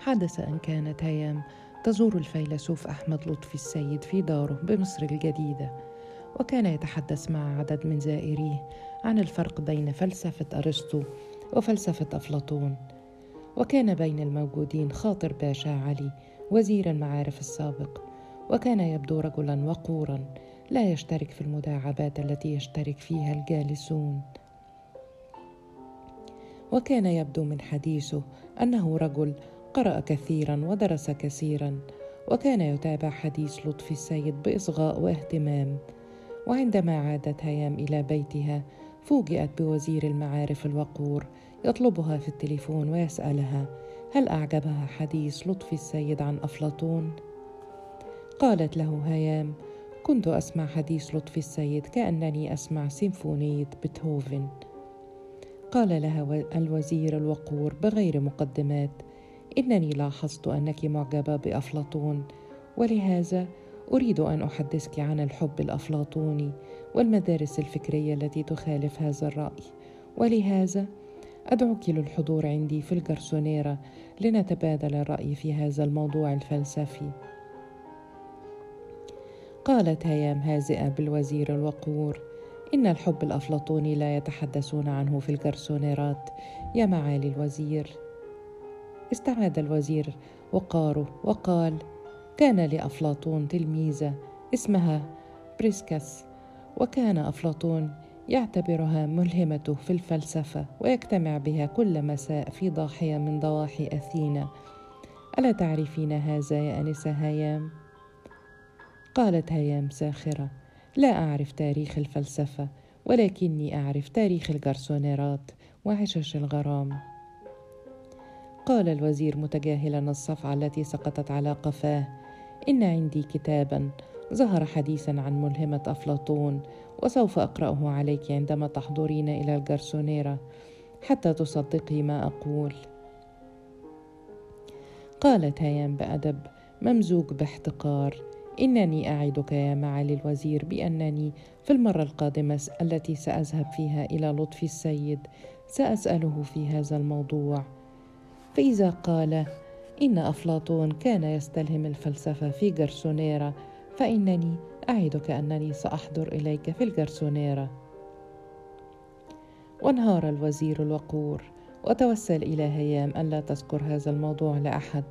حدث أن كانت هيام تزور الفيلسوف أحمد لطفي السيد في داره بمصر الجديدة وكان يتحدث مع عدد من زائريه عن الفرق بين فلسفة أرسطو وفلسفة أفلاطون وكان بين الموجودين خاطر باشا علي وزير المعارف السابق وكان يبدو رجلا وقورا لا يشترك في المداعبات التي يشترك فيها الجالسون. وكان يبدو من حديثه أنه رجل قرأ كثيرا ودرس كثيرا وكان يتابع حديث لطفي السيد بإصغاء واهتمام. وعندما عادت هيام إلى بيتها فوجئت بوزير المعارف الوقور يطلبها في التليفون ويسألها هل أعجبها حديث لطفي السيد عن أفلاطون؟ قالت له هيام كنت أسمع حديث لطفي السيد كأنني أسمع سيمفونية بيتهوفن. قال لها الوزير الوقور بغير مقدمات إنني لاحظت أنك معجبة بأفلاطون ولهذا أريد أن أحدثك عن الحب الأفلاطوني والمدارس الفكرية التي تخالف هذا الرأي. ولهذا أدعوك للحضور عندي في الجرسونيرا لنتبادل الرأي في هذا الموضوع الفلسفي. قالت هيام هازئة بالوزير الوقور إن الحب الأفلاطوني لا يتحدثون عنه في الجرسونيرات يا معالي الوزير. استعاد الوزير وقاره وقال كان لأفلاطون تلميذة اسمها بريسكس وكان أفلاطون يعتبرها ملهمته في الفلسفة ويجتمع بها كل مساء في ضاحية من ضواحي أثينا ألا تعرفين هذا يا أنسة هيام؟ قالت هيام ساخرة لا أعرف تاريخ الفلسفة ولكني أعرف تاريخ الجرسونيرات وعشش الغرام قال الوزير متجاهلا الصفعة التي سقطت على قفاه. إن عندي كتابا. ظهر حديثا عن ملهمة أفلاطون وسوف أقرأه عليك عندما تحضرين إلى الجرسونيرا حتى تصدقي ما أقول. قالت هيام بأدب ممزوج باحتقار. إنني أعدك يا معالي الوزير بأنني في المرة القادمة التي سأذهب فيها إلى لطفي السيد سأسأله في هذا الموضوع. فإذا قال إن أفلاطون كان يستلهم الفلسفة في جرسونيرا فإنني أعدك أنني سأحضر إليك في الجرسونيرا. وانهار الوزير الوقور وتوسل إلى هيام ألا تذكر هذا الموضوع لأحد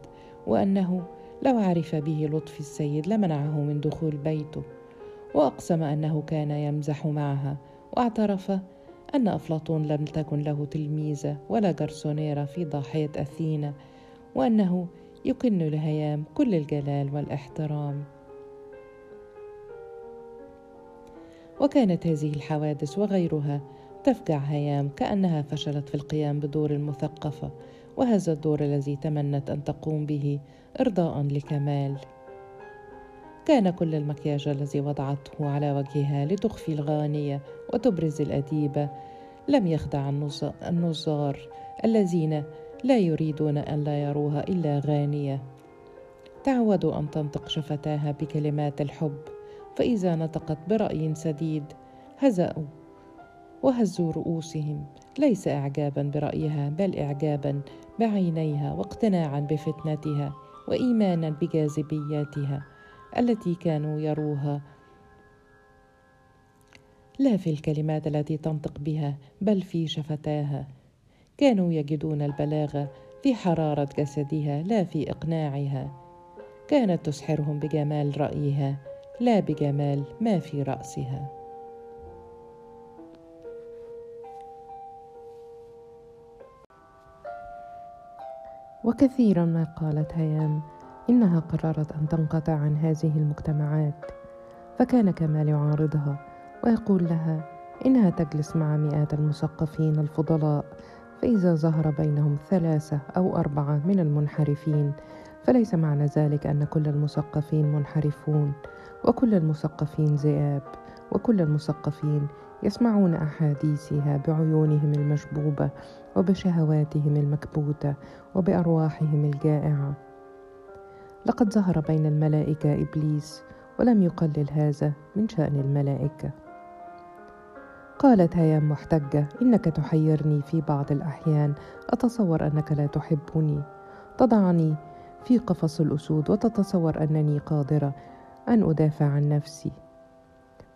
وأنه لو عرف به لطفي السيد لمنعه من دخول بيته وأقسم أنه كان يمزح معها واعترف أن أفلاطون لم تكن له تلميذه ولا جرسونيره في ضاحية أثينا وأنه يكن لهيام كل الجلال والإحترام. وكانت هذه الحوادث وغيرها تفجع هيام كأنها فشلت في القيام بدور المثقفه وهذا الدور الذي تمنت أن تقوم به إرضاء لكمال. كان كل المكياج الذي وضعته على وجهها لتخفي الغانيه وتبرز الاديبه لم يخدع النظار الذين لا يريدون أن لا يروها إلا غانية. تعودوا أن تنطق شفتاها بكلمات الحب فإذا نطقت برأي سديد هزأوا وهزوا رؤوسهم. ليس اعجابا برأيها بل اعجابا بعينيها واقتناعا بفتنتها وايمانا بجاذبياتها. التي كانوا يروها. لا في الكلمات التي تنطق بها بل في شفتاها. كانوا يجدون البلاغه في حرارة جسدها لا في إقناعها. كانت تسحرهم بجمال رأيها لا بجمال ما في رأسها. وكثيرا ما قالت هيام. إنها قررت أن تنقطع عن هذه المجتمعات فكان كمال يعارضها ويقول لها إنها تجلس مع مئات المثقفين الفضلاء فإذا ظهر بينهم ثلاثة أو أربعة من المنحرفين فليس معنى ذلك أن كل المثقفين منحرفون وكل المثقفين ذئاب وكل المثقفين يسمعون أحاديثها بعيونهم المشبوبة وبشهواتهم المكبوتة وبأرواحهم الجائعة. لقد ظهر بين الملائكة إبليس ولم يقلل هذا من شأن الملائكة. قالت هيام محتجة إنك تحيرني في بعض الأحيان أتصور أنك لا تحبني. تضعني في قفص الأسود وتتصور أنني قادرة أن أدافع عن نفسي.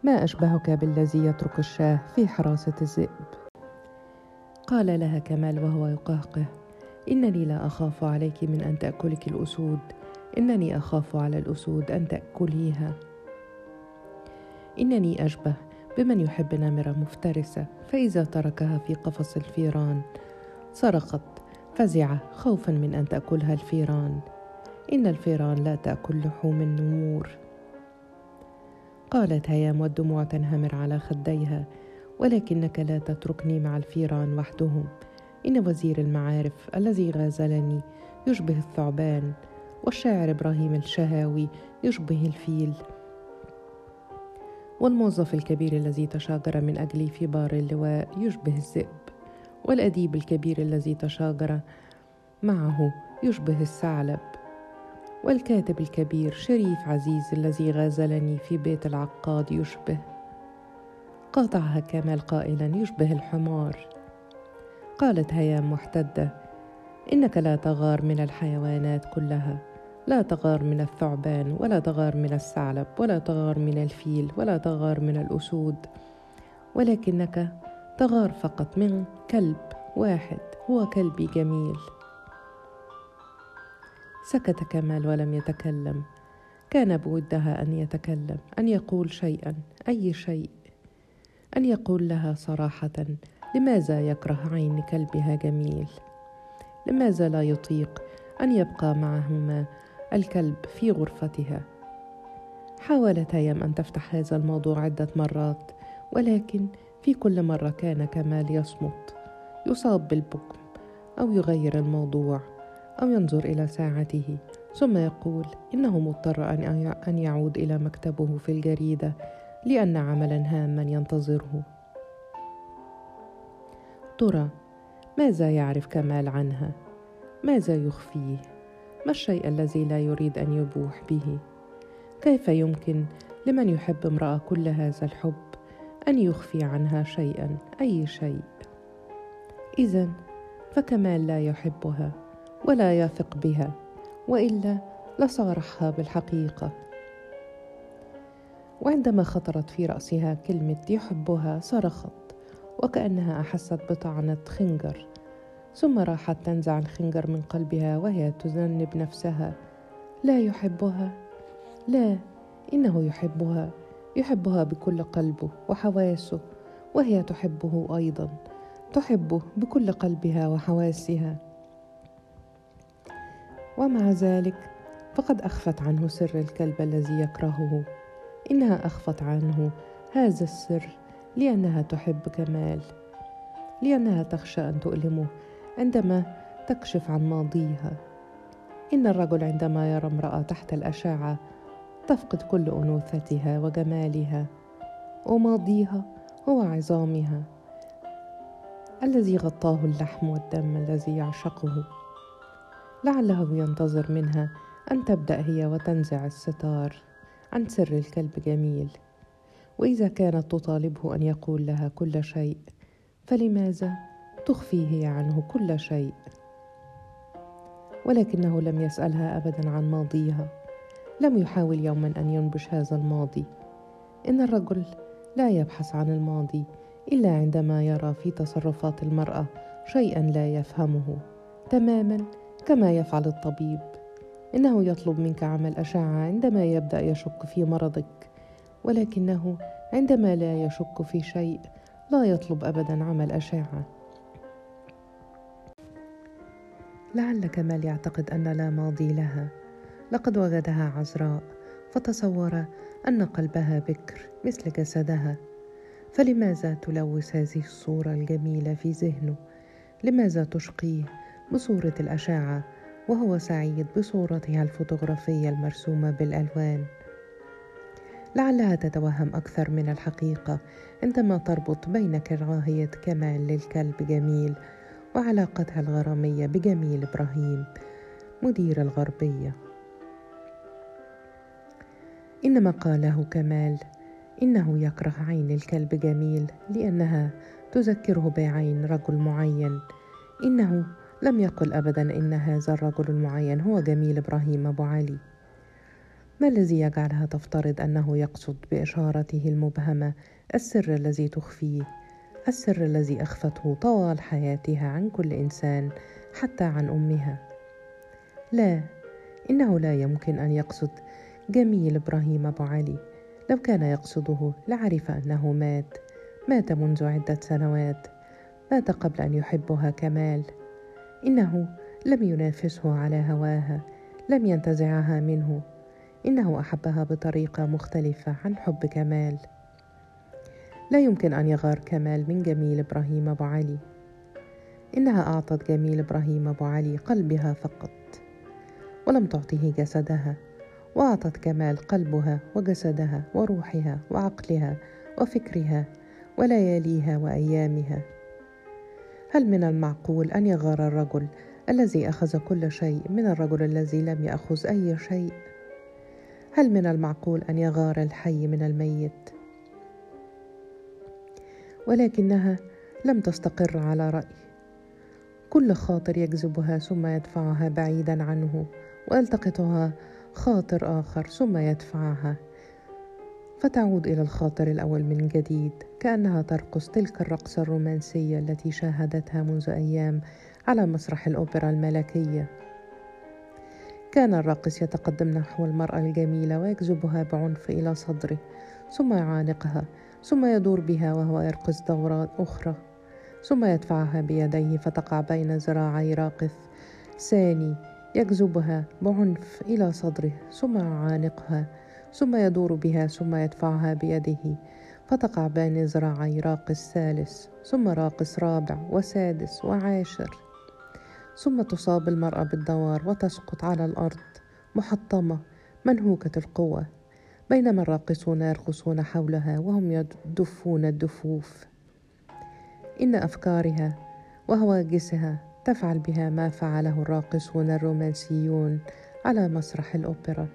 ما أشبهك بالذي يترك الشاه في حراسة الذئب؟ قال لها كمال وهو يقهقه إنني لا أخاف عليك من أن تأكلك الأسود. إنني أخاف على الأسود أن تأكليها. إنني أشبه بمن يحب نمرة مفترسة فإذا تركها في قفص الفيران. صرخت فزعة خوفا من أن تأكلها الفيران. إن الفيران لا تأكل لحوم النمور قالت هيام والدموع تنهمر على خديها ولكنك لا تتركني مع الفيران وحدهم. إن وزير المعارف الذي غازلني يشبه الثعبان. والشاعر إبراهيم الشهاوي يشبه الفيل. والموظف الكبير الذي تشاجر من أجلي في بار اللواء يشبه الذئب والأديب الكبير الذي تشاجر معه يشبه الثعلب والكاتب الكبير شريف عزيز الذي غازلني في بيت العقاد يشبه. قاطعها كمال قائلا يشبه الحمار. قالت هيام محتدة إنك لا تغار من الحيوانات كلها. لا تغار من الثعبان ولا تغار من الثعلب ولا تغار من الفيل ولا تغار من الأسود. ولكنك تغار فقط من كلب واحد هو كلبي جميل. سكت كمال ولم يتكلم. كان بودها أن يتكلم أن يقول شيئا أي شيء. أن يقول لها صراحة لماذا يكره عين كلبها جميل؟ لماذا لا يطيق أن يبقى معهما الكلب في غرفتها. حاولت هيام أن تفتح هذا الموضوع عدة مرات ولكن في كل مرة كان كمال يصمت يصاب بالبكم أو يغير الموضوع أو ينظر إلى ساعته ثم يقول إنه مضطر أن يعود إلى مكتبه في الجريدة لأن عملا هاما ينتظره. ترى ماذا يعرف كمال عنها؟ ماذا يخفيه؟ ما الشيء الذي لا يريد أن يبوح به؟ كيف يمكن لمن يحب امرأة كل هذا الحب أن يخفي عنها شيئا أي شيء؟ اذا فكمال لا يحبها ولا يثق بها وإلا لصارحها بالحقيقة. وعندما خطرت في رأسها كلمة يحبها صرخت وكأنها أحست بطعنة خنجر. ثم راحت تنزع الخنجر من قلبها وهي تذنب نفسها. لا يحبها. لا إنه يحبها. يحبها بكل قلبه وحواسه وهي تحبه أيضا. تحبه بكل قلبها وحواسها. ومع ذلك فقد أخفت عنه سر الكلب الذي يكرهه. إنها أخفت عنه هذا السر لأنها تحب كمال لأنها تخشى أن تؤلمه. عندما تكشف عن ماضيها. إن الرجل عندما يرى امرأة تحت الأشعة تفقد كل أنوثتها وجمالها وماضيها هو عظامها الذي غطاه اللحم والدم الذي يعشقه. لعله ينتظر منها أن تبدأ هي وتنزع الستار عن سر الكلب جميل. وإذا كانت تطالبه أن يقول لها كل شيء فلماذا؟ تخفي هي عنه كل شيء. ولكنه لم يسألها ابدا عن ماضيها. لم يحاول يوما أن ينبش هذا الماضي. إن الرجل لا يبحث عن الماضي إلا عندما يرى في تصرفات المرأة شيئا لا يفهمه تماما كما يفعل الطبيب. إنه يطلب منك عمل أشعة عندما يبدأ يشك في مرضك. ولكنه عندما لا يشك في شيء لا يطلب ابدا عمل أشعة. لعل كمال يعتقد أن لا ماضي لها. لقد وجدها عذراء فتصور أن قلبها بكر مثل جسدها. فلماذا تلوث هذه الصورة الجميلة في ذهنه؟ لماذا تشقيه بصورة الأشعة وهو سعيد بصورتها الفوتوغرافية المرسومة بالألوان؟ لعلها تتوهم أكثر من الحقيقة عندما تربط بين كراهية كمال للكلب جميل وعلاقتها الغرامية بجميل إبراهيم مدير الغربية. إنما قاله كمال إنه يكره عين الكلب جميل لأنها تذكره بعين رجل معين. إنه لم يقل ابدا إن هذا الرجل المعين هو جميل إبراهيم أبو علي. ما الذي يجعلها تفترض أنه يقصد بإشارته المبهمة السر الذي تخفيه؟ السر الذي أخفته طوال حياتها عن كل إنسان حتى عن أمها. لا إنه لا يمكن أن يقصد جميل إبراهيم أبو علي. لو كان يقصده لعرف أنه مات. مات منذ عدة سنوات. مات قبل أن يحبها كمال. إنه لم ينافسه على هواها لم ينتزعها منه. إنه أحبها بطريقة مختلفة عن حب كمال. لا يمكن أن يغار كمال من جميل إبراهيم أبو علي. إنها أعطت جميل إبراهيم أبو علي قلبها فقط ولم تعطه جسدها وأعطت كمال قلبها وجسدها وروحها وعقلها وفكرها ولياليها وأيامها. هل من المعقول أن يغار الرجل الذي أخذ كل شيء من الرجل الذي لم يأخذ أي شيء؟ هل من المعقول أن يغار الحي من الميت ولكنها لم تستقر على رأي. كل خاطر يجذبها ثم يدفعها بعيدا عنه ويلتقطها خاطر آخر ثم يدفعها. فتعود إلى الخاطر الأول من جديد كأنها ترقص تلك الرقصة الرومانسية التي شاهدتها منذ أيام على مسرح الأوبرا الملكية. كان الراقص يتقدم نحو المرأة الجميلة ويجذبها بعنف إلى صدره ثم يعانقها ثم يدور بها وهو يرقص دورات أخرى ثم يدفعها بيديه فتقع بين ذراعي راقص ثاني يجذبها بعنف إلى صدره ثم يعانقها ثم يدور بها ثم يدفعها بيده فتقع بين ذراعي راقص ثالث ثم راقص رابع وسادس وعاشر. ثم تصاب المرأة بالدوار وتسقط على الأرض محطمة منهوكة القوة. بينما الراقصون يرقصون حولها وهم يدفون الدفوف. إن أفكارها وهواجسها تفعل بها ما فعله الراقصون الرومانسيون على مسرح الأوبرا.